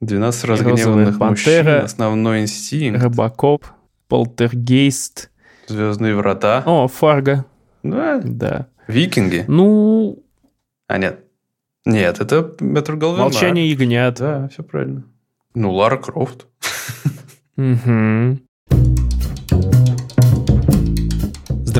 12 разгневанных мужчин, основной инстинкт. Робокоп, Полтергейст. Звездные врата. О, Фарго. Да? Да. Викинги. Ну... А нет. Нет, это Метр Голденар. Молчание ягнят. Да, все правильно. Ну, Лара Крофт. Угу.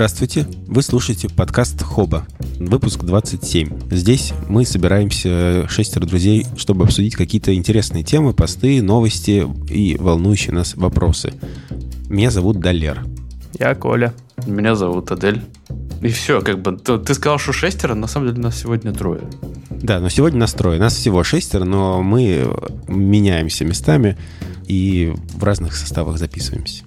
Здравствуйте, вы слушаете подкаст Хоба, выпуск 27. Здесь мы собираемся шестеро друзей, чтобы обсудить какие-то интересные темы, посты, новости и волнующие нас вопросы. Меня зовут Далер. Я Коля. Меня зовут Адель. И все, как бы, ты сказал, что шестеро, на самом деле нас сегодня трое. Да, но сегодня нас трое. Нас всего шестеро, но мы меняемся местами и в разных составах записываемся.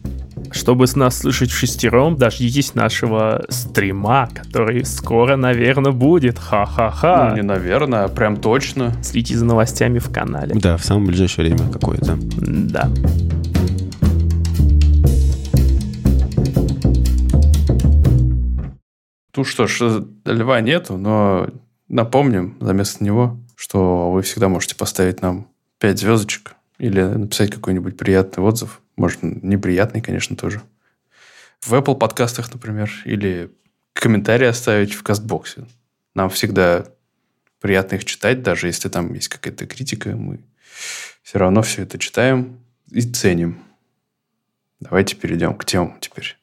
Чтобы с нас слышать в шестером, дождитесь нашего стрима, который скоро, наверное, будет. Ха-ха-ха. Ну, не наверное, а прям точно. Следите за новостями в канале. Да, в самое ближайшее время какое-то. Да. Ну что ж, льва нету, но напомним заместо него, что вы всегда можете поставить нам 5 звездочек или написать какой-нибудь приятный отзыв может, неприятный, конечно, тоже. В Apple подкастах, например, или комментарии оставить в кастбоксе. Нам всегда приятно их читать, даже если там есть какая-то критика, мы все равно все это читаем и ценим. Давайте перейдем к темам теперь.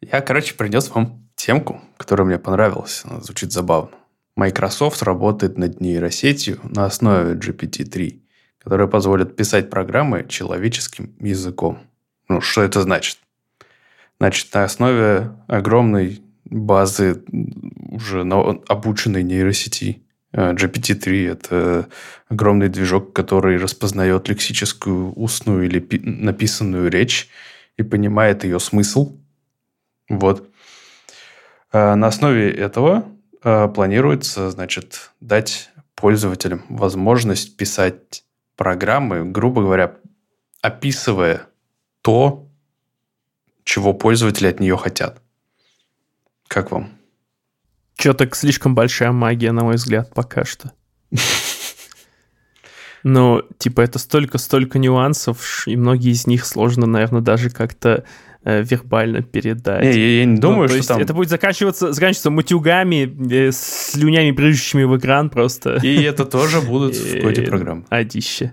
Я, короче, принес вам темку, которая мне понравилась. Она звучит забавно. Microsoft работает над нейросетью на основе GPT-3 которые позволят писать программы человеческим языком. Ну, что это значит? Значит, на основе огромной базы уже обученной нейросети э, GPT-3 – это огромный движок, который распознает лексическую устную или написанную речь и понимает ее смысл. Вот. А на основе этого э, планируется, значит, дать пользователям возможность писать программы, грубо говоря, описывая то, чего пользователи от нее хотят. Как вам? Что-то слишком большая магия, на мой взгляд, пока что. Ну, типа, это столько-столько нюансов, и многие из них сложно, наверное, даже как-то вербально передать. Не, я, я не думаю, ну, что есть там... Это будет заканчиваться, заканчиваться матюгами, э, слюнями, брыжущими в экран просто. И это тоже будут в коде программ. Адище.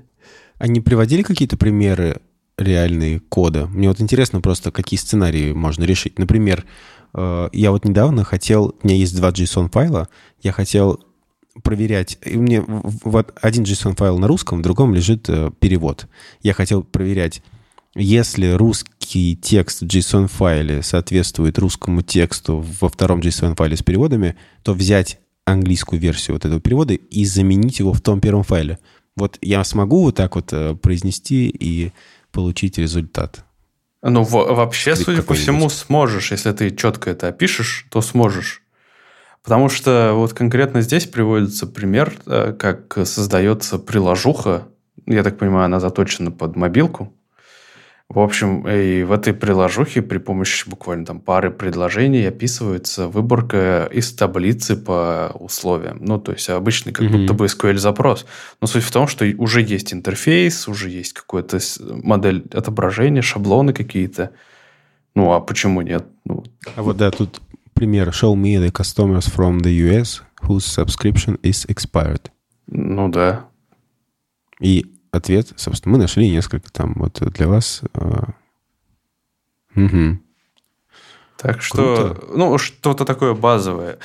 Они приводили какие-то примеры реальные кода? Мне вот интересно просто, какие сценарии можно решить. Например, э, я вот недавно хотел... У меня есть два JSON-файла. Я хотел проверять... И мне вот один JSON-файл на русском, в другом лежит э, перевод. Я хотел проверять, если русский текст в JSON-файле соответствует русскому тексту во втором JSON-файле с переводами, то взять английскую версию вот этого перевода и заменить его в том первом файле. Вот я смогу вот так вот э, произнести и получить результат. Ну, вообще, Или судя по всему, сможешь. Если ты четко это опишешь, то сможешь. Потому что вот конкретно здесь приводится пример, э, как создается приложуха. Я так понимаю, она заточена под мобилку. В общем, и в этой приложухе при помощи буквально там пары предложений описывается выборка из таблицы по условиям. Ну, то есть обычный как mm-hmm. будто бы SQL-запрос. Но суть в том, что уже есть интерфейс, уже есть какая-то модель отображения, шаблоны какие-то. Ну, а почему нет? Ну, а вот да, тут пример. Show me the customers from the US whose subscription is expired. Ну да. И ответ, собственно, мы нашли несколько там вот для вас. Угу. Так что, Круто. ну, что-то такое базовое.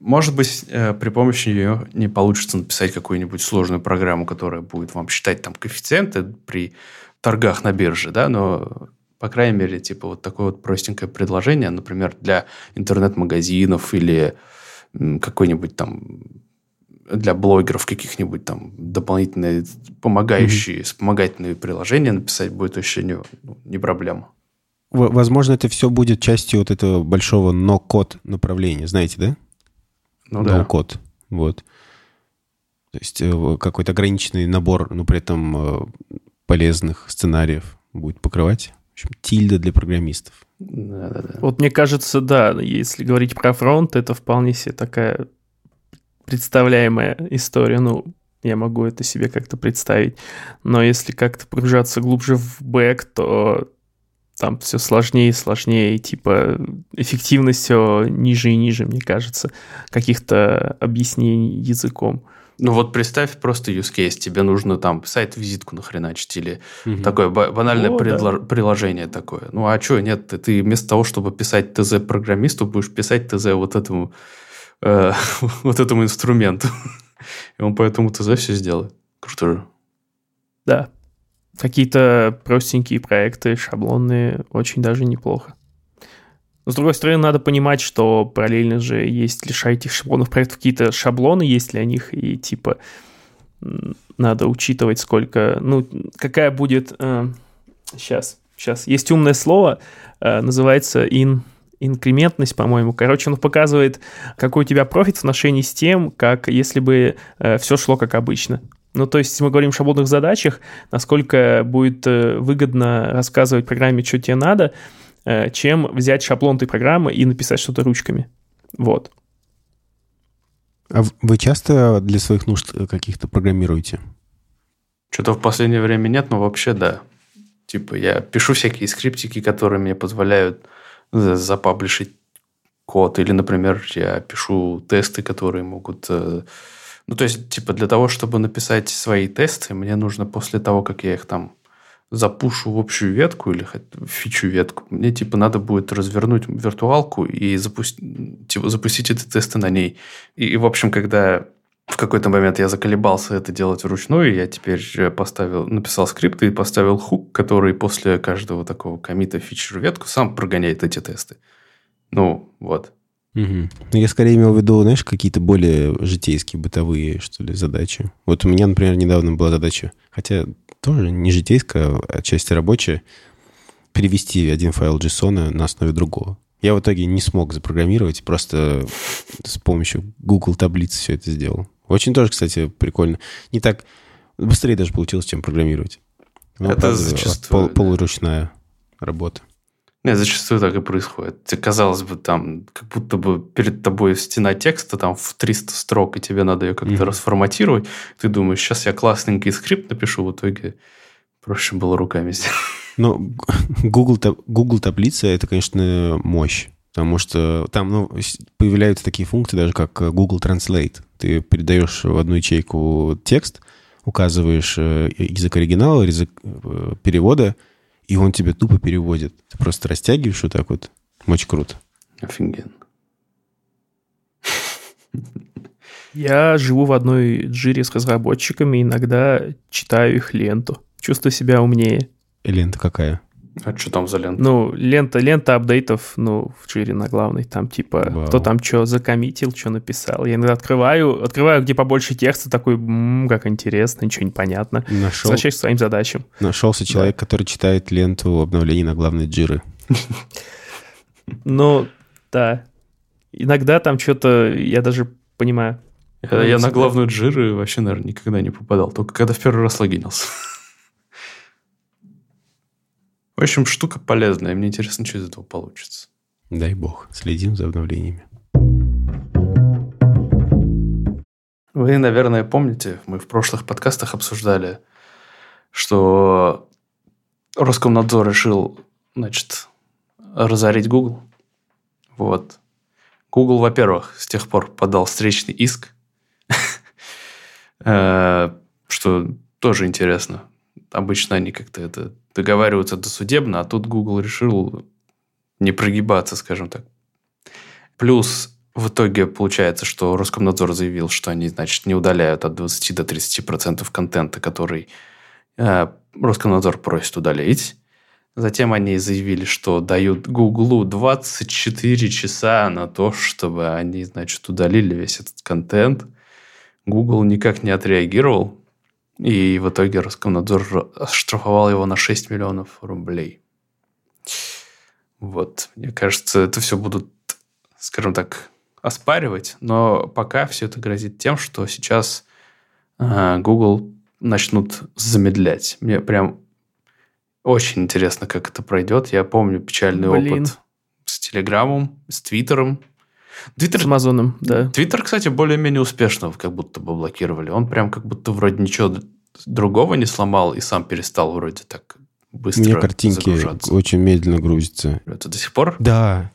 Может быть, э, при помощи нее не получится написать какую-нибудь сложную программу, которая будет вам считать там коэффициенты при торгах на бирже, да, но, по крайней мере, типа вот такое вот простенькое предложение, например, для интернет-магазинов или какой-нибудь там для блогеров каких-нибудь там дополнительные помогающие, mm-hmm. вспомогательные приложения написать будет вообще не, ну, не проблема. Возможно, это все будет частью вот этого большого но-код направления, знаете, да? Ну да. No-код, вот. То есть э, какой-то ограниченный набор, но при этом э, полезных сценариев будет покрывать. В общем, тильда для программистов. Да, да, да. Вот мне кажется, да, если говорить про фронт, это вполне себе такая представляемая история. Ну, Я могу это себе как-то представить. Но если как-то погружаться глубже в бэк, то там все сложнее и сложнее, и типа эффективность все ниже и ниже, мне кажется, каких-то объяснений языком. Ну вот представь просто use case, тебе нужно там сайт-визитку нахреначить или угу. такое банальное О, предло- да. приложение такое. Ну а что, нет, ты, вместо того, чтобы писать ТЗ программисту, будешь писать ТЗ вот этому, э, вот этому инструменту. И он по этому ТЗ все сделает. Круто же. Да. Какие-то простенькие проекты, шаблонные, очень даже неплохо. Но, с другой стороны, надо понимать, что параллельно же есть лишь этих шаблонов проектов какие-то шаблоны есть для них, и типа надо учитывать, сколько, ну, какая будет... Э, сейчас, сейчас. Есть умное слово, э, называется in, инкрементность, по-моему. Короче, оно показывает, какой у тебя профит в отношении с тем, как если бы э, все шло как обычно. Ну, то есть, если мы говорим о шаблонных задачах, насколько будет э, выгодно рассказывать программе, что тебе надо – Э, чем взять шаблон этой программы и написать что-то ручками. Вот. А вы часто для своих нужд каких-то программируете? Что-то в последнее время нет, но вообще да. Типа я пишу всякие скриптики, которые мне позволяют запаблишить код. Или, например, я пишу тесты, которые могут... Э, ну, то есть, типа, для того, чтобы написать свои тесты, мне нужно после того, как я их там запушу в общую ветку или фичу ветку, мне типа надо будет развернуть виртуалку и запустить, типа, запустить эти тесты на ней. И, и, в общем, когда в какой-то момент я заколебался это делать вручную, я теперь э, поставил, написал скрипт и поставил хук, который после каждого такого комита фичер ветку сам прогоняет эти тесты. Ну, вот. Угу. Я скорее имел в виду, знаешь, какие-то более житейские, бытовые, что ли, задачи. Вот у меня, например, недавно была задача, хотя тоже не житейская, а отчасти рабочая, перевести один файл JSON на основе другого. Я в итоге не смог запрограммировать, просто с помощью Google таблиц все это сделал. Очень тоже, кстати, прикольно. Не так быстрее даже получилось, чем программировать. Но, это правда, зачастую. Пол, полуручная работа. Нет, зачастую так и происходит. Тебе казалось бы, там, как будто бы перед тобой стена текста там в 300 строк, и тебе надо ее как-то mm-hmm. расформатировать. Ты думаешь, сейчас я классненький скрипт напишу, в итоге проще было руками сделать. Ну, Google, Google таблица – это, конечно, мощь. Потому что там ну, появляются такие функции, даже как Google Translate. Ты передаешь в одну ячейку текст, указываешь э, язык оригинала, язык э, перевода – и он тебе тупо переводит. Ты просто растягиваешь вот так вот. Очень круто. Офигенно. Я живу в одной джире с разработчиками, иногда читаю их ленту. Чувствую себя умнее. Лента какая? А что там за лента? Ну, лента, лента апдейтов, ну, в джире на главной. Там типа, Вау. кто там что закоммитил, что написал. Я иногда открываю, открываю, где побольше текста, такой, м-м, как интересно, ничего не понятно. Нашел, Возвращаюсь к своим задачам. Нашелся человек, да. который читает ленту обновлений на главной джиры. Ну, да. Иногда там что-то, я даже понимаю. Я на главную джиры вообще, наверное, никогда не попадал. Только когда в первый раз логинился. В общем, штука полезная. Мне интересно, что из этого получится. Дай бог. Следим за обновлениями. Вы, наверное, помните, мы в прошлых подкастах обсуждали, что Роскомнадзор решил, значит, разорить Google. Вот. Google, во-первых, с тех пор подал встречный иск, э, что тоже интересно. Обычно они как-то это договариваются досудебно, а тут Google решил не прогибаться, скажем так. Плюс в итоге получается, что Роскомнадзор заявил, что они, значит, не удаляют от 20 до 30 процентов контента, который э, Роскомнадзор просит удалить. Затем они заявили, что дают Гуглу 24 часа на то, чтобы они, значит, удалили весь этот контент. Google никак не отреагировал. И в итоге Роскомнадзор оштрафовал его на 6 миллионов рублей. Вот, мне кажется, это все будут, скажем так, оспаривать, но пока все это грозит тем, что сейчас э, Google начнут замедлять. Мне прям очень интересно, как это пройдет. Я помню печальный Блин. опыт с Телеграмом, с Твиттером. Твиттер, С Амазоном, да. Твиттер, кстати, более-менее успешно как будто бы блокировали. Он прям как будто вроде ничего другого не сломал и сам перестал вроде так быстро У меня картинки загружаться. очень медленно грузятся. Это до сих пор? Да.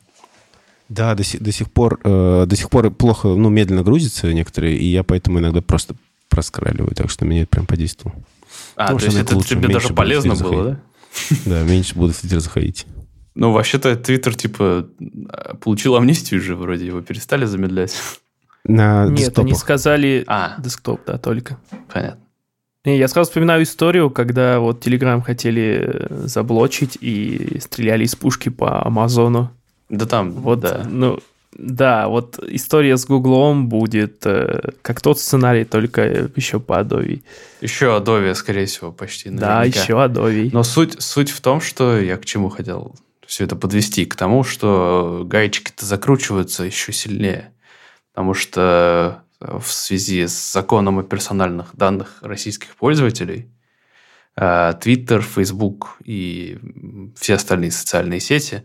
Да, до сих, до сих пор э, до сих пор плохо, ну, медленно грузятся некоторые, и я поэтому иногда просто проскраливаю, так что мне это прям подействовало. А, Потому то есть это лучше, тебе даже полезно было, да? Да, меньше буду в Твиттер заходить. Ну, вообще-то Твиттер, типа, получил амнистию же, вроде его перестали замедлять. На Нет, десктопах. они сказали А, десктоп, да, только. понятно. Не, Я сразу вспоминаю историю, когда вот Telegram хотели э, заблочить и стреляли из пушки по Амазону. Да там, Вот, да. ну, да, вот история с Гуглом будет э, как тот сценарий, только еще по Adobe. Еще Adobe, скорее всего, почти. Да, наверняка. еще Adobe. Но суть, суть в том, что я к чему хотел все это подвести, к тому, что гаечки-то закручиваются еще сильнее. Потому что в связи с законом о персональных данных российских пользователей э, Twitter, Facebook и все остальные социальные сети,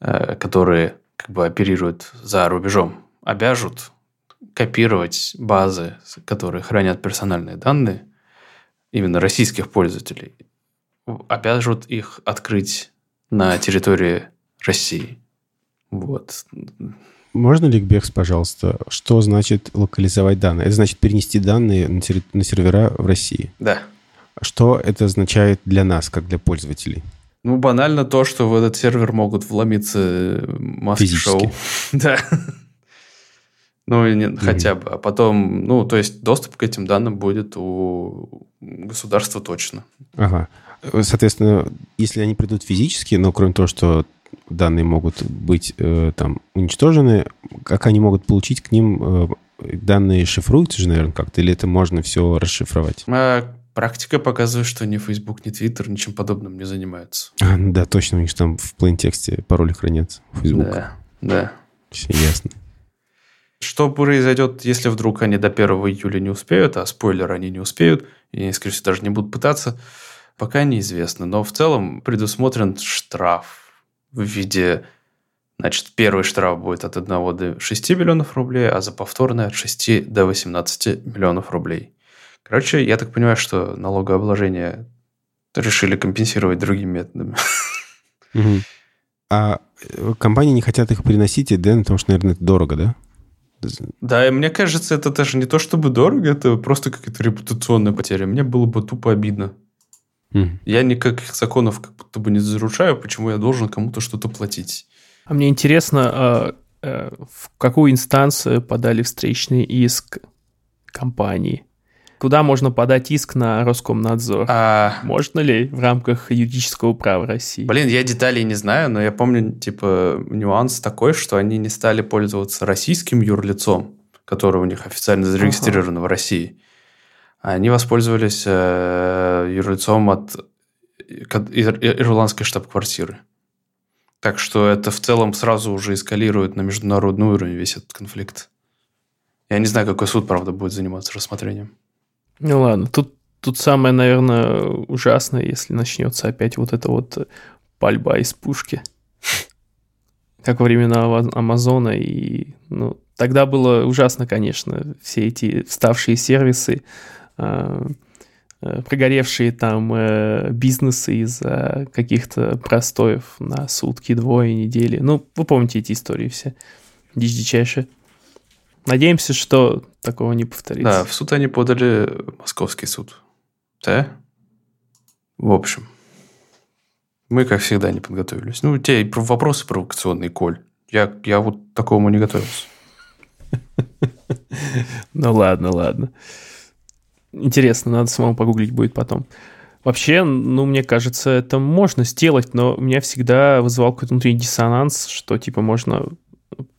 э, которые как бы оперируют за рубежом, обяжут копировать базы, которые хранят персональные данные, именно российских пользователей, обяжут их открыть на территории России. Вот. Можно ликбекс, пожалуйста? Что значит локализовать данные? Это значит перенести данные на, терри- на сервера в России. Да. Что это означает для нас, как для пользователей? Ну, банально то, что в этот сервер могут вломиться маски-шоу. Физически. Да. Ну, хотя бы. А потом, ну, то есть доступ к этим данным будет у государства точно. Ага. Соответственно, если они придут физически, но кроме того, что данные могут быть э, там уничтожены, как они могут получить к ним э, данные шифруются же, наверное, как-то, или это можно все расшифровать? А практика показывает, что ни Facebook, ни Twitter ничем подобным не занимаются. А, ну да, точно, у них же там в плейн-тексте пароли хранятся. Facebook. Да, да. Все ясно. Что произойдет, если вдруг они до 1 июля не успеют, а спойлер, они не успеют, и, они, скорее всего, даже не будут пытаться, пока неизвестно. Но в целом предусмотрен штраф в виде... Значит, первый штраф будет от 1 до 6 миллионов рублей, а за повторное от 6 до 18 миллионов рублей. Короче, я так понимаю, что налогообложение решили компенсировать другими методами. Мгм. А э, компании не хотят их приносить, и Дэн, потому что, наверное, это дорого, да? Да, и мне кажется, это даже не то чтобы дорого, это просто какая-то репутационная потеря. Мне было бы тупо обидно. Я никаких законов как будто бы не зарушаю, почему я должен кому-то что-то платить. А мне интересно, а, э, в какую инстанцию подали встречный иск компании? Куда можно подать иск на Роскомнадзор? А, Можно ли в рамках юридического права России? блин, я деталей не знаю, но я помню, типа, нюанс такой, что они не стали пользоваться российским юрлицом, которое у них официально зарегистрировано в России. Они воспользовались э, юрлицом от ир- ирландской штаб-квартиры. Так что это в целом сразу уже эскалирует на международный уровень весь этот конфликт. Я не знаю, какой суд, правда, будет заниматься рассмотрением. Ну ладно, тут, тут самое, наверное, ужасное, если начнется опять вот эта вот пальба из пушки. Как во времена Амазона. И, ну, тогда было ужасно, конечно, все эти вставшие сервисы, прогоревшие там э, бизнесы из-за каких-то простоев на сутки, двое, недели. Ну, вы помните эти истории все. Дичь дичайшая. Надеемся, что такого не повторится. Да, в суд они подали московский суд. Да? В общем, мы, как всегда, не подготовились. Ну, те вопросы провокационные, Коль. Я, я вот к такому не готовился. Ну ладно, ладно. Интересно, надо самому погуглить будет потом. Вообще, ну, мне кажется, это можно сделать, но меня всегда вызывал какой-то внутренний диссонанс, что, типа, можно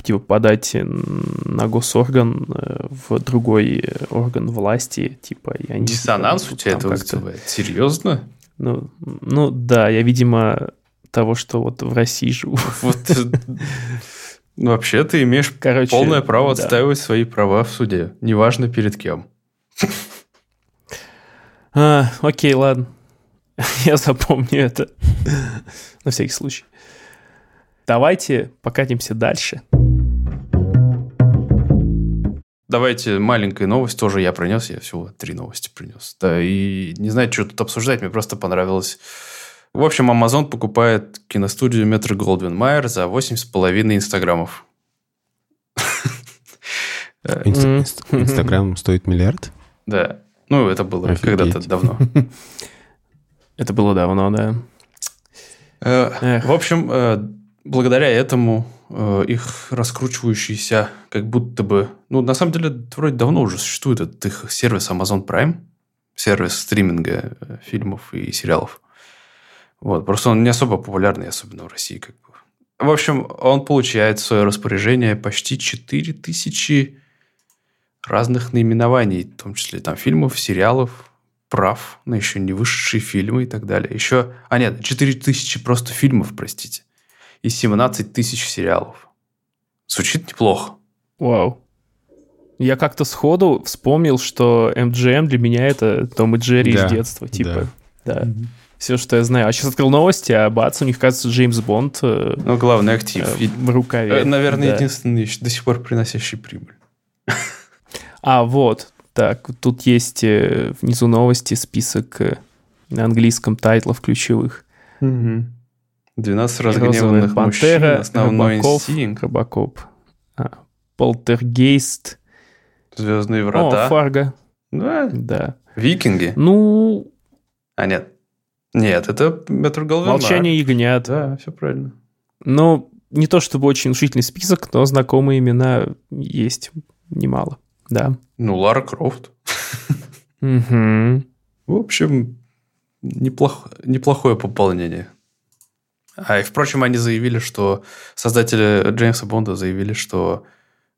типа подать на госорган э, в другой орган власти, типа, и они... Диссонанс типа, у тебя там это вызывает? Серьезно? Ну, ну, да, я, видимо, того, что вот в России живу. Вот, э, ну, вообще ты имеешь Короче, полное право да. отстаивать свои права в суде. Неважно перед кем. А, окей, ладно. Я запомню это. На всякий случай. Давайте покатимся дальше. давайте маленькая новость, тоже я принес, я всего три новости принес. Да, и не знаю, что тут обсуждать, мне просто понравилось. В общем, Amazon покупает киностудию Метро Голдвин Майер за 8,5 инстаграмов. Инстаграм стоит миллиард? Да. Ну, это было когда-то давно. Это было давно, да. Э, в общем, э, благодаря этому э, их раскручивающийся, как будто бы... Ну, на самом деле, вроде давно уже существует этот их сервис Amazon Prime, сервис стриминга фильмов и сериалов. Вот, просто он не особо популярный, особенно в России. Как бы. В общем, он получает в свое распоряжение почти 4000 разных наименований, в том числе там фильмов, сериалов, прав на еще не вышедшие фильмы и так далее. Еще, а нет, 4000 просто фильмов, простите, и 17 тысяч сериалов. Звучит неплохо. Вау. Я как-то сходу вспомнил, что MGM для меня это Том и Джерри да, из детства. Типа, да. да. Mm-hmm. Все, что я знаю. А сейчас открыл новости, а бац, у них, кажется, Джеймс Бонд. Э, ну, главный актив. Э, в рукаве. Э, наверное, да. единственный еще до сих пор приносящий прибыль. А, вот. Так, тут есть э, внизу новости список э, на английском тайтлов ключевых. Угу. 12 разгневанных Пантера, мужчин, основной Робокоп, инстинкт. Робокоп. А, Полтергейст. Звездные врата. О, Фарго. Да? Да. Викинги? Ну... А, нет. Нет, это Метро Голден Молчание ягнят. Да, все правильно. Ну, не то чтобы очень внушительный список, но знакомые имена есть немало. Да. Ну, Лара Крофт. В общем, неплох... неплохое пополнение. А и, впрочем, они заявили, что создатели Джеймса Бонда заявили, что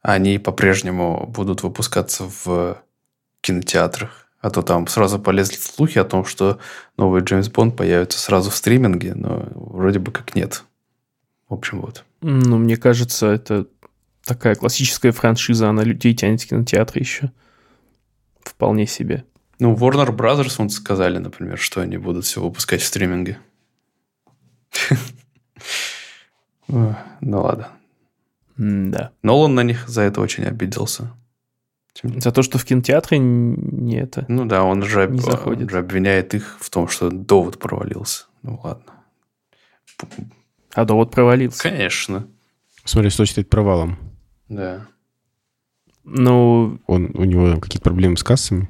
они по-прежнему будут выпускаться в кинотеатрах. А то там сразу полезли слухи о том, что новый Джеймс Бонд появится сразу в стриминге, но вроде бы как нет. В общем, вот. Ну, мне кажется, это такая классическая франшиза, она людей тянет в кинотеатры еще. Вполне себе. Ну, Warner Brothers, вон сказали, например, что они будут все выпускать в стриминге. Ну ладно. Да. Нолан на них за это очень обиделся. За то, что в кинотеатре не это. Ну да, он же, не заходит. он же обвиняет их в том, что довод провалился. Ну ладно. А довод провалился. Конечно. Смотри, что считать провалом. Да. Ну... Он, у него какие-то проблемы с кассами?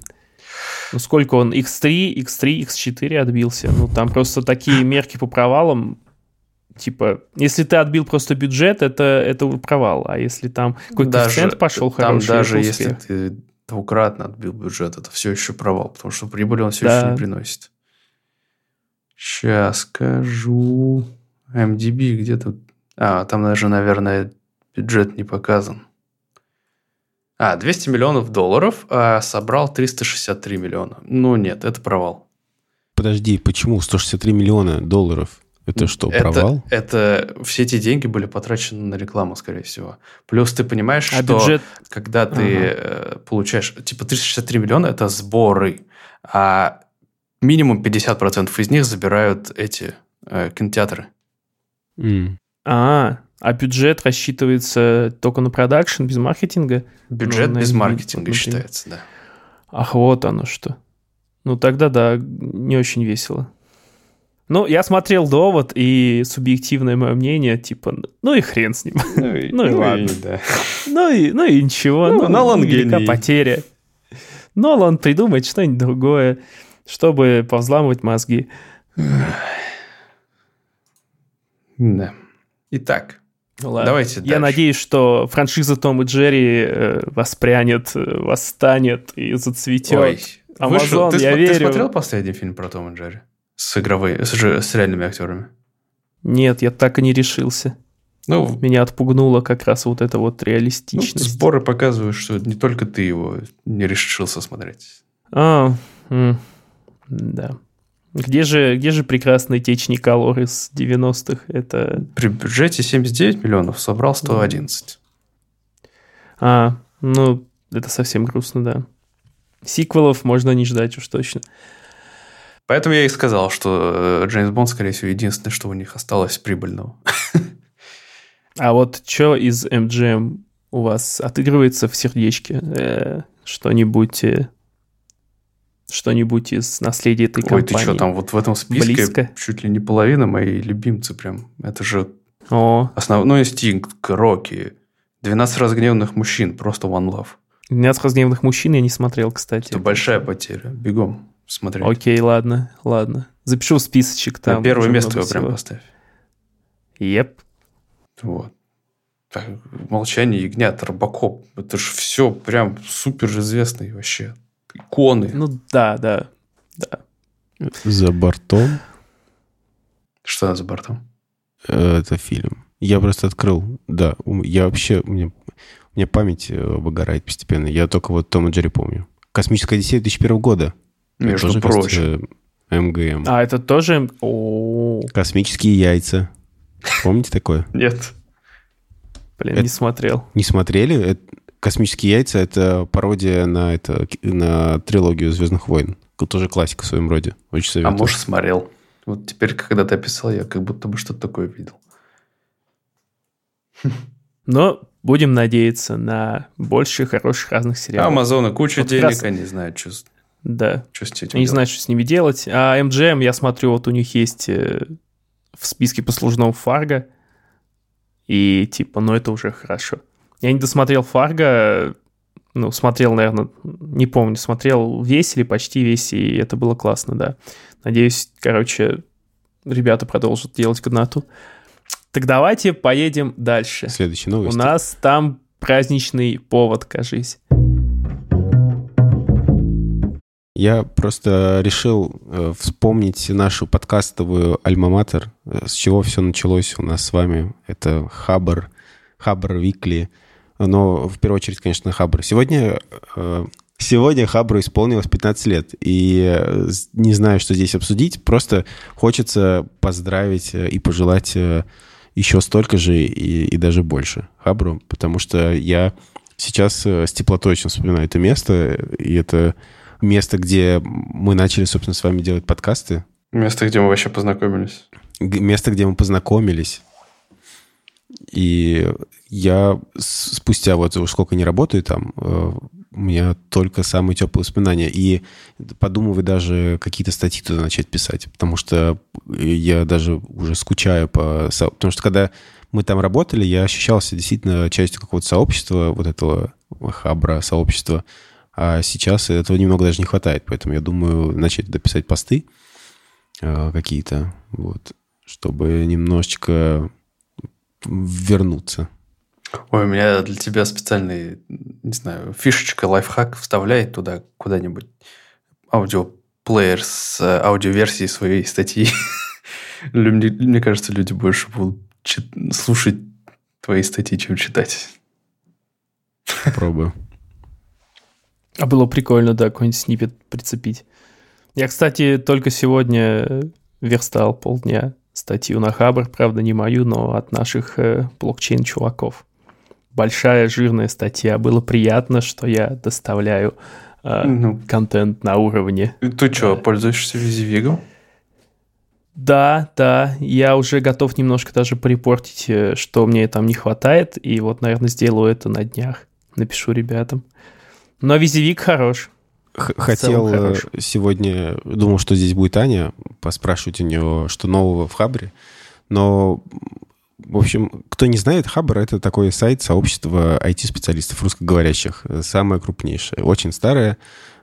Ну, сколько он? X3, X3, X4 отбился. Ну, там просто такие мерки по провалам. Типа, если ты отбил просто бюджет, это, это провал. А если там какой-то коэффициент пошел там хороший, даже если ты двукратно отбил бюджет, это все еще провал, потому что прибыль он все да. еще не приносит. Сейчас скажу. MDB где тут? А, там даже, наверное, бюджет не показан. А, 200 миллионов долларов, а собрал 363 миллиона. Ну нет, это провал. Подожди, почему 163 миллиона долларов? Это что, провал? Это, это все эти деньги были потрачены на рекламу, скорее всего. Плюс ты понимаешь, а что бюджет... когда ты ага. Э, получаешь, типа 363 миллиона, это сборы, а минимум 50% из них забирают эти э, кинотеатры. Mm. А, а бюджет рассчитывается только на продакшн, без маркетинга? Бюджет ну, без маркетинга считается, да. Ах, вот оно что. Ну, тогда да, не очень весело. Ну, я смотрел «Довод», и субъективное мое мнение, типа, ну и хрен с ним. Ну и, ну, и ну ладно. И, да. ну, и, ну и ничего. Ну, ну Нолан велика потеря. Нолан придумает что-нибудь другое, чтобы повзламывать мозги. Да. Итак, ну, ладно. Давайте дальше. Я надеюсь, что франшиза Том и Джерри э, воспрянет, э, восстанет и зацветет. Ой, Amazon, Вышел. Ты, я см- верю. ты смотрел последний фильм про Том и Джерри? С игровой, с, с реальными актерами? Нет, я так и не решился. Ну, Меня отпугнула как раз вот эта вот реалистичность. Ну, споры показывают, что не только ты его не решился смотреть. А, м- да. Где же, где же прекрасный течь Николор из 90-х? Это... При бюджете 79 миллионов собрал 111. А, ну, это совсем грустно, да. Сиквелов можно не ждать уж точно. Поэтому я и сказал, что э, Джеймс Бонд, скорее всего, единственное, что у них осталось прибыльного. А вот что из MGM у вас отыгрывается в сердечке э, что-нибудь э, что-нибудь из наследия этой Ой, компании? ты что, там вот в этом списке Близко? чуть ли не половина мои любимцы прям. Это же О, основной инстинкт, Рокки, 12 разгневанных мужчин, просто one love. 12 разгневанных мужчин я не смотрел, кстати. Это большая потеря. Бегом смотреть. Окей, ладно, ладно. Запишу в списочек там. На первое место его прям поставь. Еп. Вот. Так, Молчание ягнят, Робокоп. Это же все прям супер известные вообще. Иконы. Ну да, да, да. За бортом Что за бортом? э, это фильм. Я просто открыл, да. Я вообще, у меня, у меня память э, выгорает постепенно. Я только вот Том и Джерри помню. Космическая Одиссея 2001 года. Между тоже, прочим. кажется, МГМ. А, это тоже... О, Космические яйца. Помните такое? Нет. блин, Это- не смотрел. Не смотрели? Это- Космические яйца это пародия на это на трилогию Звездных войн. Тоже классика в своем роде. Очень А советую. может, смотрел. Вот теперь, когда ты описал, я как будто бы что-то такое видел. Но будем надеяться на больше хороших разных А сериалов. Амазона куча Вот денег, раз- они знают, что, с- Да. что с этим не делать. знаю, что с ними делать. А MGM, я смотрю, вот у них есть э, в списке послужного Фарго. И типа, ну это уже хорошо. Я не досмотрел Фарго, ну, смотрел, наверное, не помню, смотрел весь или почти весь, и это было классно, да. Надеюсь, короче, ребята продолжат делать годноту. Так давайте поедем дальше. Следующая У новость. нас там праздничный повод, кажись. Я просто решил э, вспомнить нашу подкастовую альма-матер, э, с чего все началось у нас с вами. Это Хабр, Хабр Викли. Но в первую очередь, конечно, Хабр. Сегодня, э, сегодня Хабру исполнилось 15 лет. И э, не знаю, что здесь обсудить. Просто хочется поздравить э, и пожелать еще столько же и, и даже больше Хабру. Потому что я сейчас с теплотой очень вспоминаю это место. И это место, где мы начали, собственно, с вами делать подкасты. Место, где мы вообще познакомились. Место, где мы познакомились. И я спустя вот уж сколько не работаю там, э, у меня только самые теплые воспоминания. И подумываю даже какие-то статьи туда начать писать, потому что я даже уже скучаю по... Потому что когда мы там работали, я ощущался действительно частью какого-то сообщества, вот этого хабра сообщества, а сейчас этого немного даже не хватает, поэтому я думаю начать туда писать посты э, какие-то, вот, чтобы немножечко вернуться. Ой, у меня для тебя специальный, не знаю, фишечка, лайфхак. Вставляй туда куда-нибудь аудиоплеер с э, аудиоверсией своей статьи. Мне мне кажется, люди больше будут чит- слушать твои статьи, чем читать. Попробую. А было прикольно, да, какой-нибудь снипет прицепить. Я, кстати, только сегодня верстал полдня статью на Хабр, правда, не мою, но от наших э, блокчейн-чуваков. Большая жирная статья. Было приятно, что я доставляю э, Ну, контент на уровне. ты что, пользуешься визивигом? Да, да, я уже готов немножко даже порепортить, э, что мне там не хватает, и вот, наверное, сделаю это на днях. Напишу ребятам. Но визивик хорош. Хотел э, сегодня, думал, что здесь будет Аня, поспрашивать у нее, что нового в Хабре. Но, в общем, кто не знает, Хабр — это такой сайт сообщества IT-специалистов русскоговорящих. э, Самое крупнейшее. Очень старое,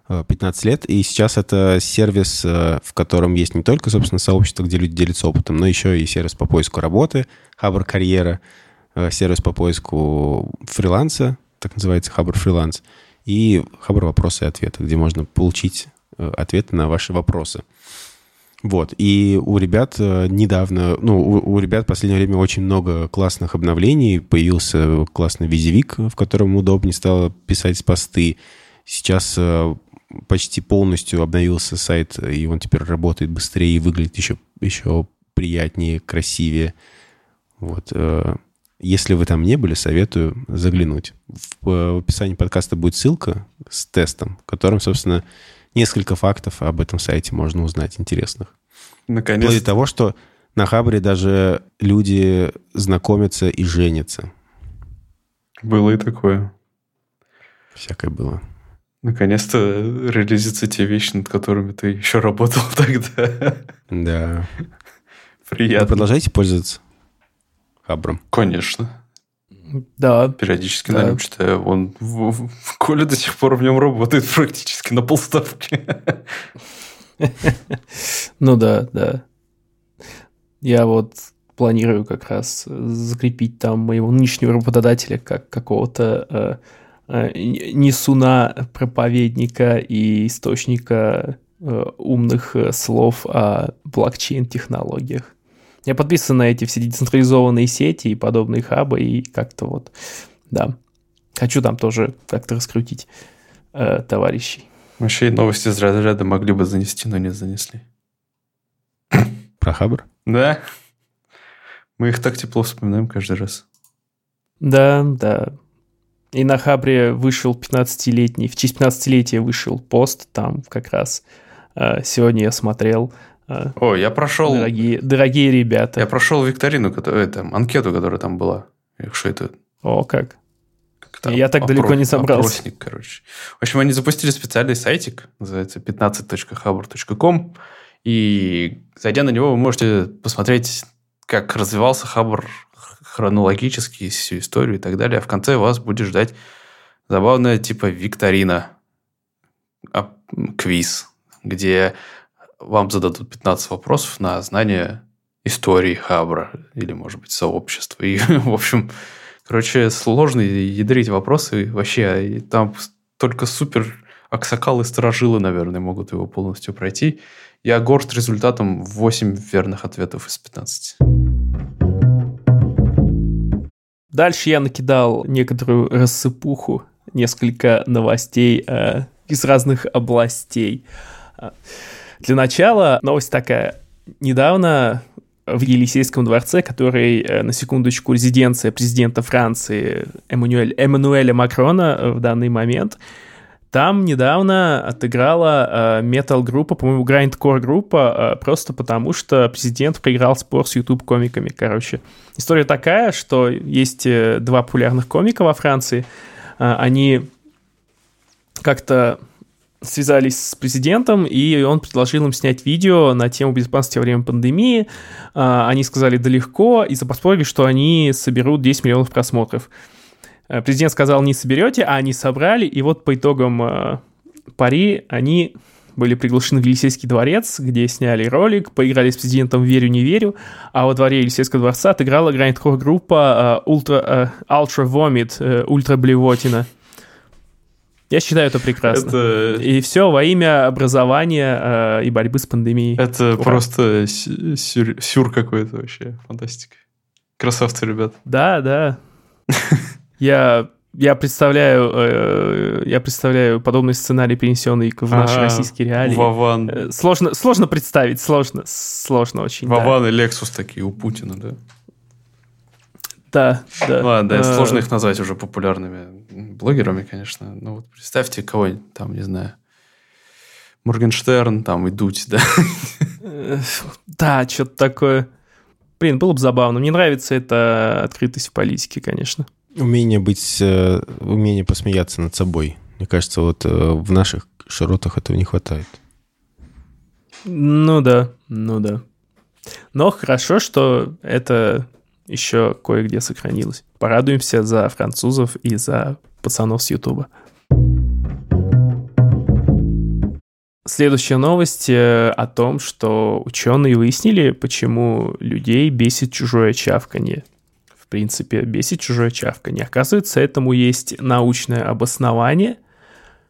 э, 15 лет. И сейчас это сервис, э, в котором есть не только, собственно, сообщество, где люди делятся опытом, но еще и сервис по поиску работы, Хабр Карьера, э, сервис по поиску фриланса, так называется Хабр Фриланс, и Хабр вопросы и ответы, где можно получить э, ответы на ваши вопросы. Вот, и у ребят э, недавно, ну, у, у ребят в последнее время очень много классных обновлений. Появился классный визивик, в котором удобнее стало писать посты. Сейчас э, почти полностью обновился сайт, и он теперь работает быстрее и выглядит еще, еще приятнее, красивее. Вот. Если вы там не были, советую заглянуть. В, э, в описании подкаста будет ссылка с тестом, в котором, собственно, несколько фактов об этом сайте можно узнать интересных. Вплоть до Наконец. того, что на Хабре даже люди знакомятся и женятся. Было и такое. Всякое было. Наконец-то реализуются те вещи, над которыми ты еще работал тогда. Да. Приятно. Вы продолжаете пользоваться Хабром? Конечно. Да. Периодически Да. на нем читаю. Он в, в- в Коля до сих пор в нем работает практически на полставки. Ну да, да. Я вот планирую как раз закрепить там моего нынешнего работодателя как какого-то э, э, несуна, проповедника и источника э, умных э, слов о блокчейн-технологиях. Я подписан на эти все децентрализованные сети и подобные хабы, и как-то вот, да, хочу там тоже как-то раскрутить э, товарищей. Вообще новости из разряда могли бы занести, но не занесли. Про Хабр? Да. Мы их так тепло вспоминаем каждый раз. Да, да. И на Хабре вышел 15-летний, в честь 15-летия вышел пост, там как раз э, сегодня я смотрел. Э, О, я прошел... дорогие, дорогие ребята. Я прошел викторину, которая, там, анкету, которая там была. Что это? О, как. Там? Я так далеко не собрался. Опросник, короче. В общем, они запустили специальный сайтик, называется 15.habr.com, и зайдя на него, вы можете посмотреть, как развивался Хабр хронологически, всю историю и так далее. А в конце вас будет ждать забавная типа викторина, а, квиз, где вам зададут 15 вопросов на знание истории Хабра или, может быть, сообщества. И, в общем, короче, сложные ядрить вопросы вообще. И там только супер аксакалы сторожилы, наверное, могут его полностью пройти. Я горд результатом 8 верных ответов из 15. Дальше я накидал некоторую рассыпуху, несколько новостей э, из разных областей. Для начала новость такая. Недавно в Елисейском дворце, который, э, на секундочку, резиденция президента Франции Эммануэль, Эммануэля Макрона э, в данный момент, там недавно отыграла метал-группа, по-моему, грайндкор-группа, э, просто потому что президент проиграл спор с YouTube-комиками, короче. История такая, что есть э, два популярных комика во Франции, э, они как-то связались с президентом, и он предложил им снять видео на тему безопасности во время пандемии. А, Они сказали «да легко», и запоспорили, что они соберут 10 миллионов просмотров. Э, Президент сказал «не соберете», а они собрали, и вот по итогам э, пари они были приглашены в Елисейский дворец, где сняли ролик, поиграли с президентом «Верю, не верю», а во дворе Елисейского дворца отыграла грайндкор-группа э, Ultra, Ultra Vomit, э, Ультра Блевотина. Я считаю это прекрасно. Это, И все во имя образования э, и борьбы с пандемией. это Ура. просто сю- сюр, сюр какой-то вообще. Фантастика. Красавцы, ребят. Да, да. Я, я представляю, э, я представляю подобный сценарий, перенесенный в наши Ага. российские реалии. Вован. Э, Сложно, сложно представить, сложно, сложно очень. да. Вован и Лексус такие у Путина, да? Да, да. Ладно, да, Э, сложно их назвать уже популярными блогерами, конечно. Ну вот представьте кого-нибудь там, не знаю, Моргенштерн там и Дудь, да? Да, что-то такое. Блин, было бы забавно. Мне нравится эта открытость в политике, конечно. Умение быть, э, умение посмеяться над собой. Мне кажется, вот э, в наших широтах этого не хватает. Ну да, ну да. Но хорошо, что это еще кое-где сохранилось. Порадуемся за французов и за пацанов с Ютуба. Следующая новость э, о том, что ученые выяснили, почему людей бесит чужое чавканье. В принципе, бесит чужое чавканье. Оказывается, этому есть научное обоснование.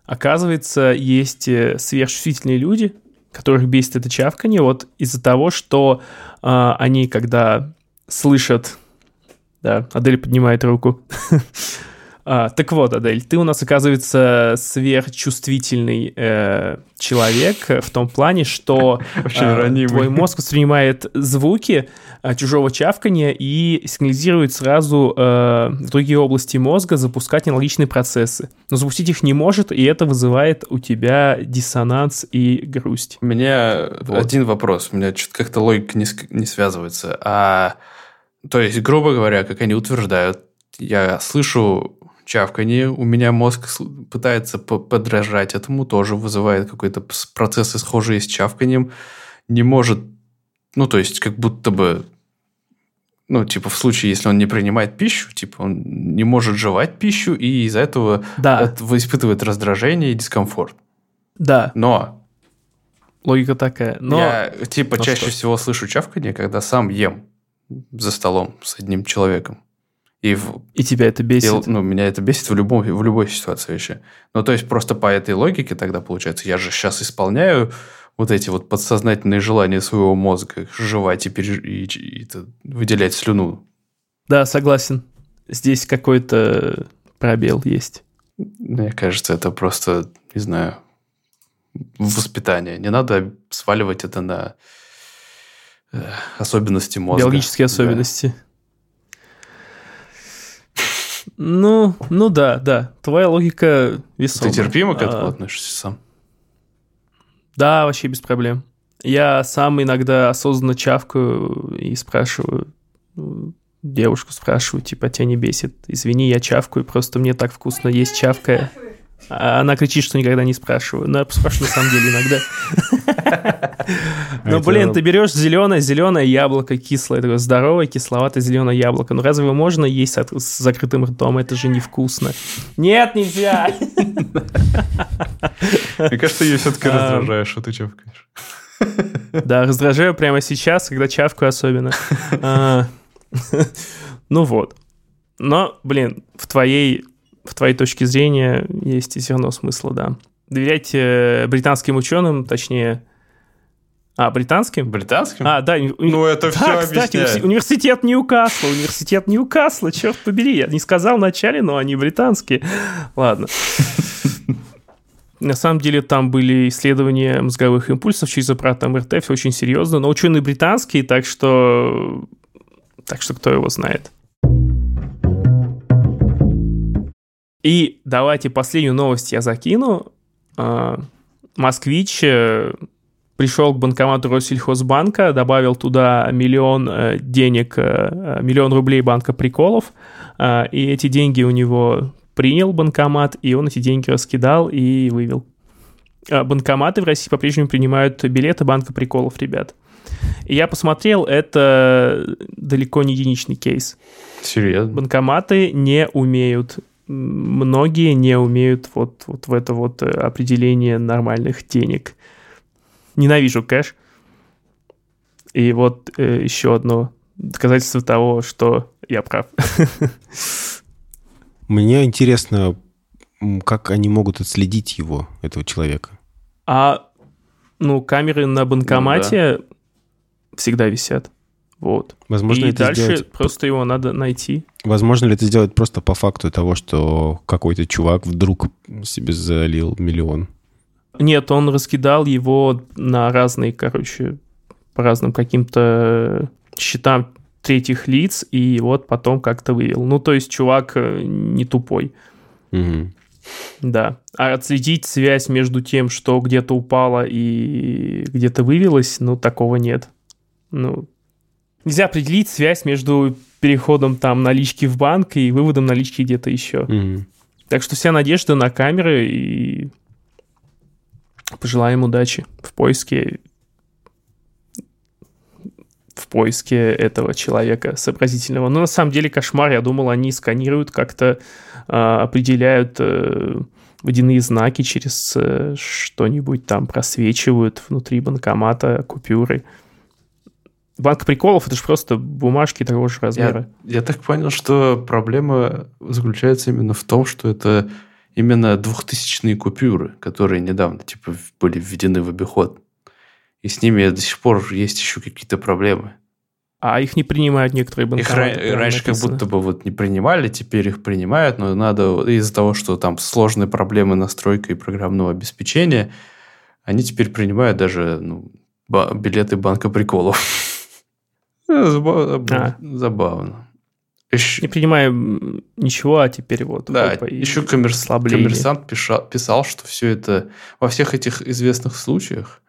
Оказывается, есть э, сверхчувствительные люди, которых бесит это чавканье, вот из-за того, что а, они, когда слышат... Да, Адель поднимает руку. А, так вот, Адель, ты у нас, оказывается, сверхчувствительный э, человек в том плане, что ранимый. твой мозг воспринимает звуки а, чужого чавкания и сигнализирует сразу э, в другие области мозга запускать аналогичные процессы. Но запустить их не может, и это вызывает у тебя диссонанс и грусть. У меня Вот. один вопрос. У меня что-то как-то логика не, не связывается. А, то есть, грубо говоря, как они утверждают, я слышу чавканье, у меня мозг пытается подражать этому, тоже вызывает какой-то процессы схожие с чавканием, не может, ну, то есть, как будто бы, ну, типа, в случае, если он не принимает пищу, типа, он не может жевать пищу, и из-за этого да. испытывает раздражение и дискомфорт. Да. Но Логика такая. Но... Я, типа, ну чаще что? всего слышу чавканье, когда сам ем за столом с одним человеком. И, в, И тебя это и, бесит. ну, меня это бесит в, любом, в любой ситуации вообще. Ну, то есть, просто по этой логике тогда получается, я же сейчас исполняю вот эти вот подсознательные желания своего мозга жевать и, переж... и, и это, выделять слюну. Да, согласен. Здесь какой-то пробел есть. Мне кажется, это просто, не знаю, воспитание. Не надо сваливать это на э, особенности мозга. Биологические Да. Ну, ну да, да. Твоя логика весомая. Ты терпимо к этому А, относишься сам? Да, вообще без проблем. Я сам иногда осознанно чавкаю и спрашиваю, ну, девушку спрашиваю, типа, тебя не бесит? Извини, я чавкаю, просто мне так вкусно есть чавкая. А она кричит, что никогда не спрашиваю. Но я спрашиваю на самом деле иногда. Ну, Это- блин, ты берешь зеленое, зеленое яблоко кислое, такое здоровое, кисловатое зеленое яблоко. Ну, разве его можно есть с закрытым ртом? Это же невкусно. Нет, нельзя! Мне кажется, ее все-таки А. раздражаешь, что ты чавкаешь. Да, раздражаю прямо сейчас, когда чавкаю особенно. А, Ну вот. Но, блин, в твоей, в твоей точке зрения есть и зерно смысла, да. Доверяйте э, британским ученым, точнее... А, британским? Британским? А, да. Ну, это Да, все кстати, объясняет. уни- университет Ньюкасла, университет Ньюкасла, черт побери, я не сказал вначале, но они британские. Ладно. На самом деле там были исследования мозговых импульсов через аппарат МРТ, все очень серьезно, но ученые британские, так что... Так что кто его знает. И давайте последнюю новость я закину. А, Москвич э, пришел к банкомату Россельхозбанка, добавил туда миллион э, денег, э, миллион рублей банка приколов, э, и эти деньги у него принял банкомат, и он эти деньги раскидал и вывел. А Банкоматы в России по-прежнему принимают билеты банка приколов, ребят. И я посмотрел, это далеко не единичный кейс. Серьезно? Банкоматы не умеют, многие не умеют вот, вот в это вот э, определение нормальных денег. Ненавижу кэш. И вот э, еще одно доказательство того, что я прав. Мне интересно, как они могут отследить его, этого человека. А, ну, камеры на банкомате всегда висят. Вот. Возможно, и это дальше сделать... просто его надо найти. Возможно ли это сделать просто по факту того, что какой-то чувак вдруг себе залил миллион? Нет, он раскидал его на разные, короче, по разным каким-то счетам третьих лиц, и вот потом как-то вывел. Ну, то есть чувак э, не тупой, Мгм. да. А отследить связь между тем, что где-то упало и где-то вывелось, ну, такого нет. Ну, нельзя определить связь между переходом там налички в банк и выводом налички где-то еще. Мгм. Так что вся надежда на камеры и пожелаем удачи в поиске в поиске этого человека сообразительного. Но на самом деле кошмар, я думал, они сканируют как-то, а, определяют э, водяные знаки через э, что-нибудь там, просвечивают внутри банкомата купюры. Банк приколов это же просто бумажки того же размера. Я, я так понял, что проблема заключается именно в том, что это именно двухтысячные купюры, которые недавно типа были введены в обиход. И с ними до сих пор есть еще какие-то проблемы. А их не принимают некоторые Их банкоматы. ра- прям раньше как написано. будто бы вот не принимали, теперь их принимают, но надо из-за того, что там сложные проблемы настройкой программного обеспечения, они теперь принимают даже ну, билеты банка приколов. Ну, заба- А. Забавно. Еще- Не принимаем ничего, а теперь вот. Да, хопа, и еще коммерс- коммерсант пиша- писал, что все это во всех этих известных случаях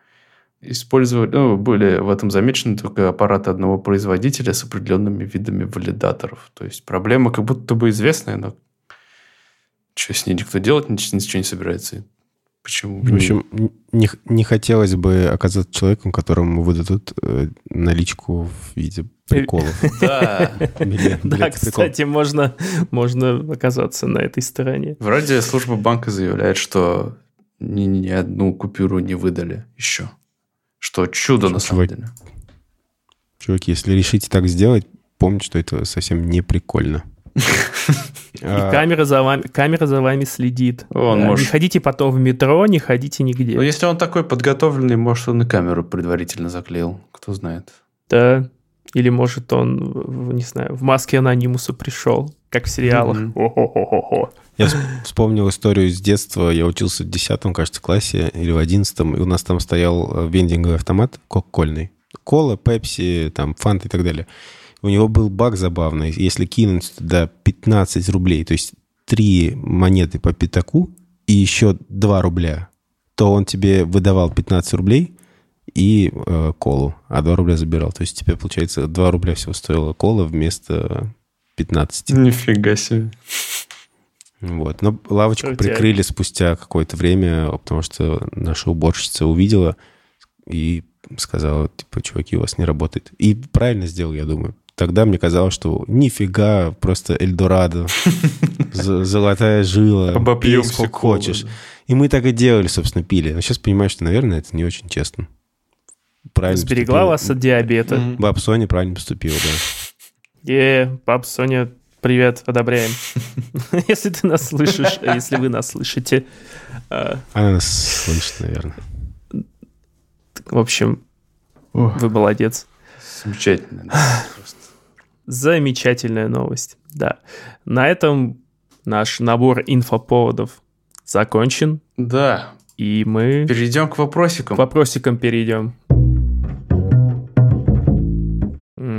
использовали, ну, были в этом замечены только аппараты одного производителя с определенными видами валидаторов. То есть проблема как будто бы известная, но Что с ней никто делать ничего не собирается? Почему? В общем, не, не хотелось бы оказаться человеком, которому выдадут э, наличку в виде приколов. Да. Да, кстати, можно, можно оказаться на этой стороне. Вроде служба банка заявляет, что ни, ни одну купюру не выдали еще. Что чудо на самом деле. Чуваки, если решите так сделать, помните, что это совсем не прикольно. И камера, за вами, камера за вами следит. Он да, может... Не ходите потом в метро, не ходите нигде. Ну, если он такой подготовленный, может, он и камеру предварительно заклеил. Кто знает. Да. Или, может, он, не знаю, в маске анонимуса пришел, как в сериалах. Mm-hmm. Я вспомнил историю из детства. Я учился в 10 кажется, классе или в 11 и у нас там стоял э, вендинговый автомат кока-кольный. Кола, пепси, там, фант и так далее. У него был баг забавный. Если кинуть туда 15 рублей, то есть 3 монеты по пятаку и еще 2 рубля, то он тебе выдавал 15 рублей и э, колу, а 2 рубля забирал. То есть тебе, получается, 2 рубля всего стоила кола вместо 15. Нифига себе. Вот. Но лавочку Крутяк. прикрыли спустя какое-то время, потому что наша уборщица увидела и сказала, типа, чуваки, у вас не работает. И правильно сделал, я думаю. Тогда мне казалось, что нифига, просто Эльдорадо, золотая жила, пей сколько хочешь. И мы так и делали, собственно, пили. Но сейчас понимаю, что, наверное, это не очень честно. Правильно Сберегла вас от диабета. Баб Соня правильно поступила, да. Е, баб Соня, привет, одобряем. Если ты нас слышишь, если вы нас слышите. А. Она нас слышит, наверное. В общем, вы молодец. Замечательно. Замечательная новость, да. На этом наш набор инфоповодов закончен. Да. И мы... Перейдем к вопросикам. К вопросикам перейдем.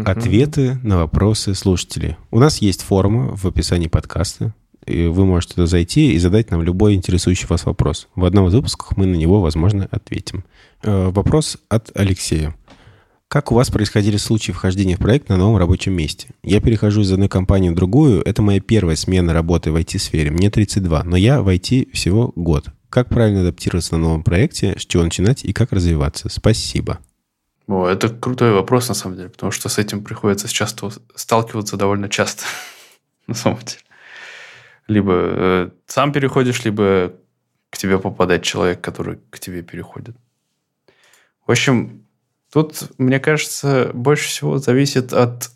Ответы на вопросы слушателей. У нас есть форма в описании подкаста. И вы можете туда зайти и задать нам любой интересующий вас вопрос. В одном из выпусков мы на него, возможно, ответим. Э, вопрос от Алексея. Как у вас происходили случаи вхождения в проект на новом рабочем месте? Я перехожу из одной компании в другую. Это моя первая смена работы в IT-сфере. Мне 32, но я в IT всего год. Как правильно адаптироваться на новом проекте, с чего начинать и как развиваться? Спасибо. О, это крутой вопрос, на самом деле, потому что с этим приходится сейчас сталкиваться довольно часто, на самом деле. Либо э, сам переходишь, либо к тебе попадает человек, который к тебе переходит. В общем, Тут, мне кажется, больше всего зависит от,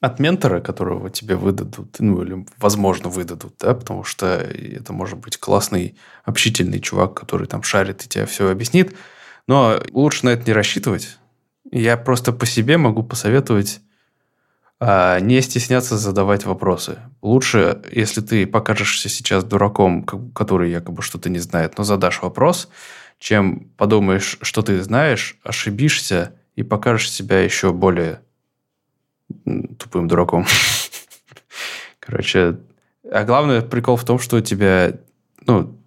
от ментора, которого тебе выдадут, ну, или, возможно, выдадут, да, потому что это может быть классный, общительный чувак, который там шарит и тебе все объяснит, но лучше на это не рассчитывать. Я просто по себе могу посоветовать а, не стесняться задавать вопросы. Лучше, если ты покажешься сейчас дураком, который якобы что-то не знает, но задашь вопрос – чем подумаешь, что ты знаешь, ошибишься и покажешь себя еще более тупым дураком. Короче, а главное прикол в том, что тебя, ну,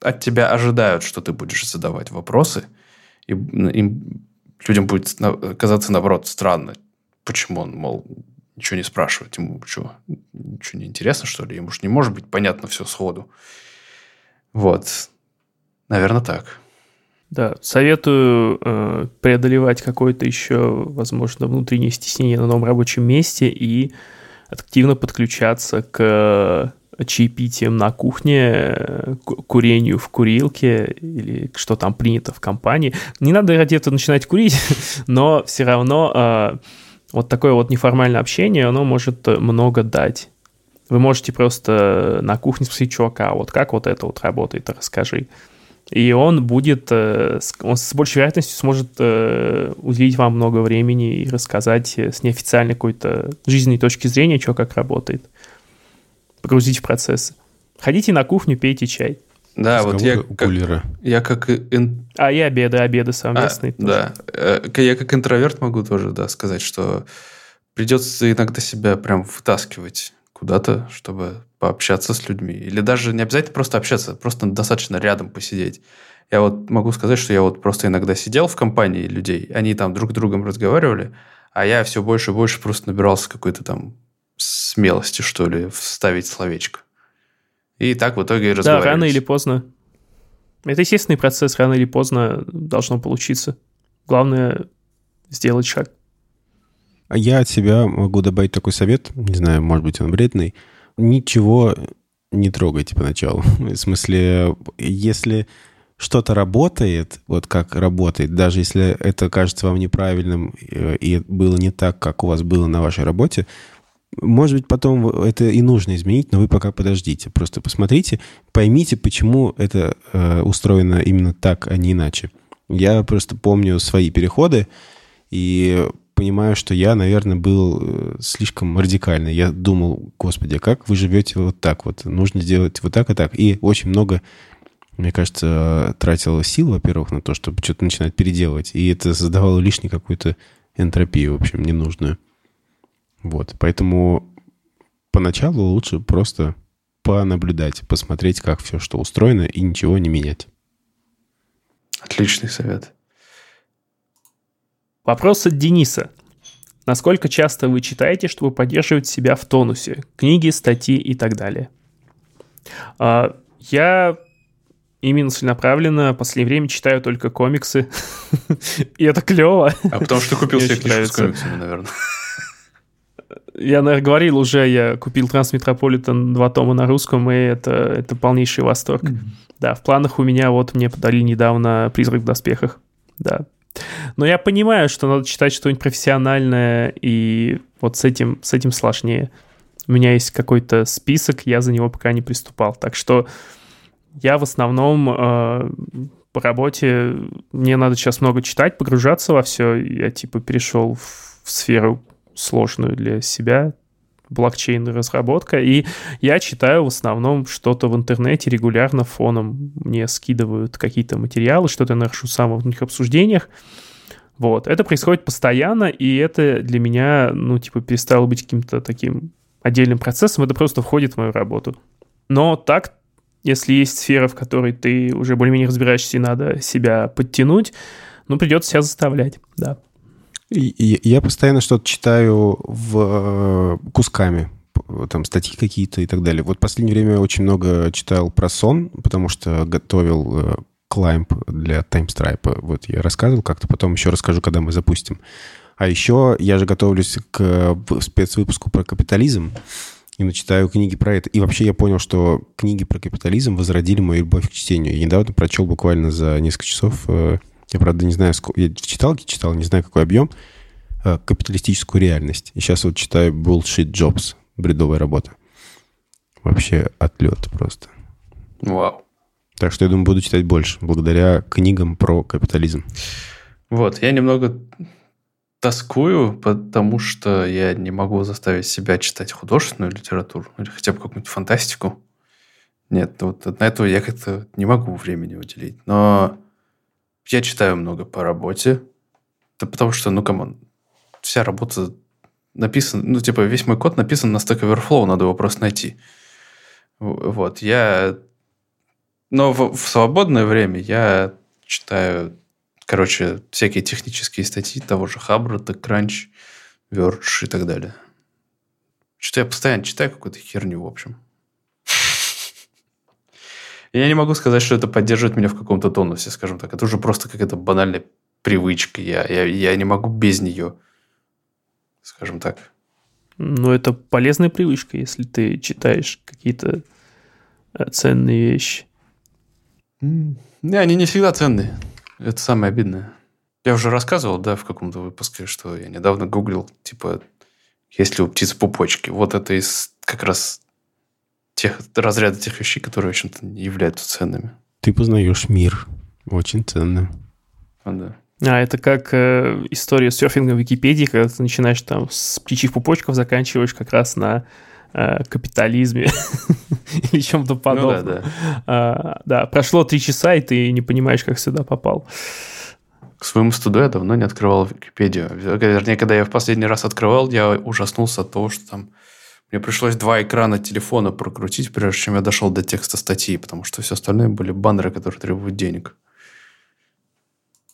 от тебя ожидают, что ты будешь задавать вопросы, и им, людям будет казаться, наоборот, странно. Почему он, мол, ничего не спрашивает? Ему что, ничего не интересно, что ли? Ему же не может быть понятно все сходу. Вот. Наверное, так. Да, советую э, преодолевать какое-то еще, возможно, внутреннее стеснение на новом рабочем месте и активно подключаться к чаепитиям на кухне, курению в курилке или что там принято в компании. Не надо ради этого начинать курить, но все равно э, вот такое вот неформальное общение, оно может много дать. Вы можете просто на кухне спросить чувака, а вот как вот это вот работает, расскажи и он будет, э, он с большей вероятностью сможет э, уделить вам много времени и рассказать с неофициальной какой-то жизненной точки зрения, что как работает. Погрузить в процессы. Ходите на кухню, пейте чай. Да, вот я как, я как... Ин... А и обеды, обеды совместные. А, да, э, я как интроверт могу тоже да, сказать, что придется иногда себя прям вытаскивать куда-то, чтобы пообщаться с людьми. Или даже не обязательно просто общаться, просто достаточно рядом посидеть. Я вот могу сказать, что я вот просто иногда сидел в компании людей, они там друг с другом разговаривали, а я все больше и больше просто набирался какой-то там смелости, что ли, вставить словечко. И так в итоге и Да, рано или поздно. Это естественный процесс, рано или поздно должно получиться. Главное сделать шаг. Я от себя могу добавить такой совет, не знаю, может быть, он вредный. Ничего не трогайте поначалу. В смысле, если что-то работает, вот как работает, даже если это кажется вам неправильным э, и было не так, как у вас было на вашей работе, может быть, потом это и нужно изменить, но вы пока подождите. Просто посмотрите, поймите, почему это э, устроено именно так, а не иначе. Я просто помню свои переходы и понимаю, что я, наверное, был э, слишком радикальный. Я думал, господи, а как вы живете вот так вот? Нужно сделать вот так и так. И очень много мне кажется, тратила сил, во-первых, на то, чтобы что-то начинать переделывать. И это создавало лишнюю какую-то энтропию, в общем, ненужную. Вот. Поэтому поначалу лучше просто понаблюдать, посмотреть, как все, что устроено, и ничего не менять. Отличный совет. Вопрос от Дениса. Насколько часто вы читаете, чтобы поддерживать себя в тонусе? Книги, статьи и так далее. А, я именно целенаправленно в последнее время читаю только комиксы. И это клево. А потому что купил себе книжку с комиксами, наверное. Я, наверное, говорил уже, я купил Трансметрополитен два тома на русском, и это, это полнейший восторг. Mm-hmm. Да, в планах у меня вот мне подарили недавно «Призрак в доспехах». Да. Но я понимаю, что надо читать что-нибудь профессиональное, и вот с этим, с этим сложнее. У меня есть какой-то список, я за него пока не приступал. Так что я в основном э, по работе, мне надо сейчас много читать, погружаться во все. Я типа перешел в, в сферу сложную для себя, блокчейн разработка, и я читаю в основном что-то в интернете регулярно фоном. Мне скидывают какие-то материалы, что-то я нахожу сам в них обсуждениях. Вот. Это происходит постоянно, и это для меня, ну, типа, перестало быть каким-то таким отдельным процессом, это просто входит в мою работу. Но так если есть сфера, в которой ты уже более-менее разбираешься и надо себя подтянуть, ну, придется себя заставлять, да. Я постоянно что-то читаю в э, кусками, там статьи какие-то и так далее. Вот в последнее время очень много читал про сон, потому что готовил клаймп э, для TimeStripe. Вот я рассказывал как-то, потом еще расскажу, когда мы запустим. А еще я же готовлюсь к спецвыпуску про капитализм и начитаю книги про это. И вообще я понял, что книги про капитализм возродили мою любовь к чтению. Я недавно прочел буквально за несколько часов, э, я, правда, не знаю, сколько... Я в читалке читал, не знаю, какой объем, э, капиталистическую реальность. И сейчас вот читаю Bullshit Jobs, бредовая работа. Вообще отлет просто. Вау. Так что я думаю, буду читать больше, благодаря книгам про капитализм. Вот, я немного тоскую, потому что я не могу заставить себя читать художественную литературу или хотя бы какую-нибудь фантастику. Нет, вот на это я как-то не могу времени уделить. Но я читаю много по работе. Да потому что, ну, come on, вся работа написана... Ну, типа, весь мой код написан на Stack Overflow, надо его просто найти. Вот, я... Но в, в свободное время я читаю Короче, всякие технические статьи того же Хабра, TechCrunch, Verge и так далее. Что-то я постоянно читаю какую-то херню, в общем. Я не могу сказать, что это поддерживает меня в каком-то тонусе, скажем так. Это уже просто какая-то банальная привычка. Я, я, я не могу без нее, скажем так. Ну, это полезная привычка, если ты читаешь какие-то э, ценные вещи. Не, они не всегда ценные. Это самое обидное. Я уже рассказывал, да, в каком-то выпуске, что я недавно гуглил, типа, есть ли у птиц пупочки. Вот это из как раз тех разряда тех вещей, которые, в общем-то, не являются ценными. Ты познаешь мир. Очень ценно. А, да. А, это как э, история серфинга в Википедии, когда ты начинаешь там с птичьих пупочков, заканчиваешь как раз на э, капитализме или чем-то подобном. Ну, да, да. А, да, прошло три часа, и ты не понимаешь, как сюда попал. К своему студу я давно не открывал Википедию. Вернее, когда я в последний раз открывал, я ужаснулся от того, что там мне пришлось два экрана телефона прокрутить, прежде чем я дошел до текста статьи, потому что все остальное были баннеры, которые требуют денег.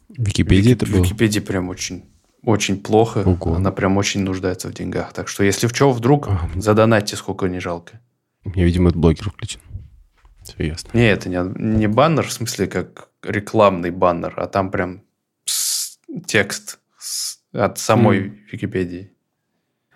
Википедия Вики, это было? Википедия прям очень очень плохо. Ого. Она прям очень нуждается в деньгах. Так что, если в чем вдруг, а. задонатьте, сколько не жалко. У меня, видимо, этот блогер включен. Все ясно. Не, это не, не баннер, в смысле, как рекламный баннер, а там прям текст от самой М. Википедии.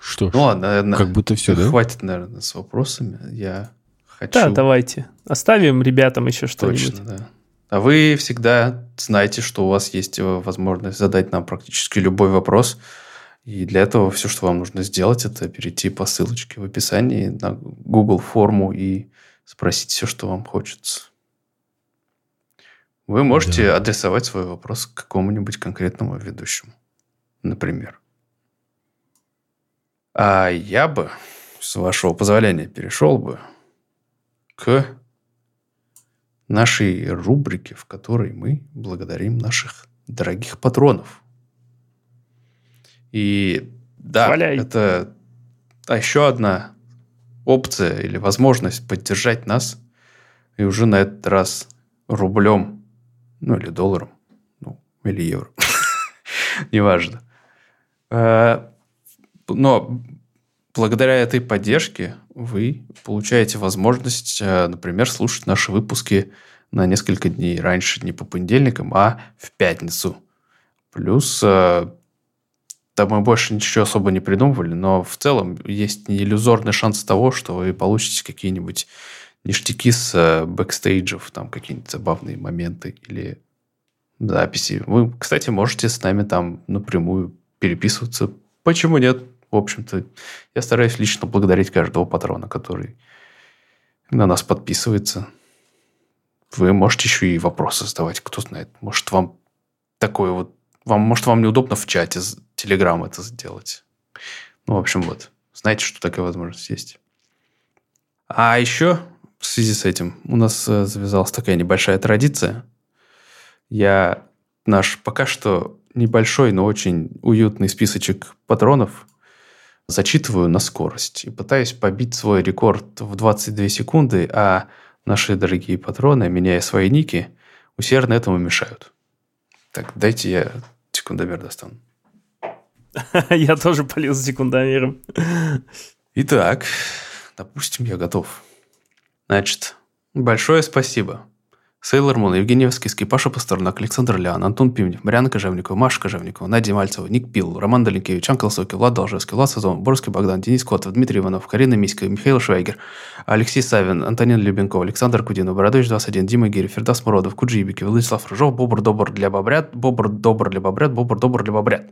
Что ж, Ну ладно, наверное, как будто все, да? хватит, наверное, с вопросами. Я хочу... Да, давайте. Оставим ребятам еще что-нибудь. Точно, да. А вы всегда знаете, что у вас есть э, возможность задать нам практически любой вопрос. И для этого все, что вам нужно сделать, это перейти по ссылочке в описании на Google форму и спросить все, что вам хочется. Вы можете Да. адресовать свой вопрос к какому-нибудь конкретному ведущему, например. А я бы, с вашего позволения, перешел бы к нашей рубрике, в которой мы благодарим наших дорогих патронов. И да, Валяй. это еще одна опция или возможность поддержать нас. И уже на этот раз рублем, ну или долларом, ну или евро. Неважно. Но благодаря этой поддержке вы получаете возможность, э, например, слушать наши выпуски на несколько дней раньше, не по понедельникам, а в пятницу. Плюс э, там мы больше ничего особо не придумывали, но в целом есть не иллюзорный шанс того, что вы получите какие-нибудь ништяки с э, бэкстейджев, там какие-нибудь забавные моменты или записи. Вы, кстати, можете с нами там напрямую переписываться. Почему нет? В общем-то, я стараюсь лично благодарить каждого патрона, который на нас подписывается. Вы можете еще и вопросы задавать, кто знает. Может, вам такое вот... Вам, может, вам неудобно в чате Телеграм это сделать. Ну, в общем, вот. Знаете, что такая возможность есть. А еще в связи с этим у нас э, завязалась такая небольшая традиция. Я наш пока что небольшой, но очень уютный списочек патронов зачитываю на скорость и пытаюсь побить свой рекорд в 22 секунды, а наши дорогие патроны, меняя свои ники, усердно этому мешают. Так, дайте я секундомер достану. Я тоже полез за секундомером. Итак, допустим, я готов. Значит, большое спасибо. Сейлор Мун, Евгений Воскиский, Паша Пастернак, Александр Лян, Антон Пивнев, Марьяна Кожевникова, Маша Кожевникова, Надя Мальцева, Ник Пил, Роман Даленкевич, Ан Колосовский, Влад Должевский, Влад Сазон, Борский Богдан, Денис Котов, Дмитрий Иванов, Карина Миська, Михаил Швайгер, Алексей Савин, Антонин Любенков, Александр Кудинов, Бородович 21, Дима Гири, Фердас Муродов, Куджибики, Владислав Рыжов, Бобр Добр для Бобрят, Бобр Добр для Бобрят, Бобр Добр для Бобрят.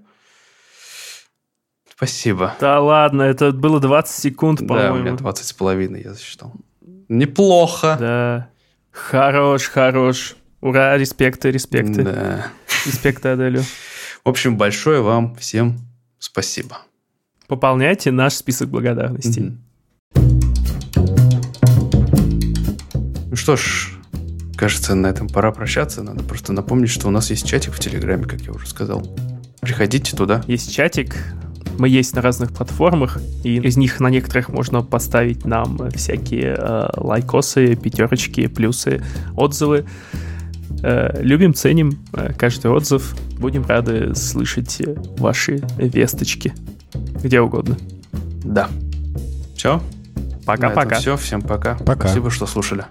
Спасибо. Да ладно, это было 20 секунд, Да, у меня по-моему. 20 с половиной, я засчитал. Неплохо. Да. Хорош, хорош. Ура, респекты, респекты. Да. Респекты Аделю. В общем, большое вам всем спасибо. Пополняйте наш список благодарностей. Мгм. Ну что ж, кажется, на этом пора прощаться. Надо просто напомнить, что у нас есть чатик в Телеграме, как я уже сказал. Приходите туда. Есть чатик, мы есть на разных платформах, и из них на некоторых можно поставить нам всякие э, лайкосы, пятерочки, плюсы, отзывы. Э, любим, ценим э, каждый отзыв. Будем рады слышать ваши весточки. Где угодно. Да. Все. Пока-пока. Все. Всем пока. Пока. Спасибо, что слушали.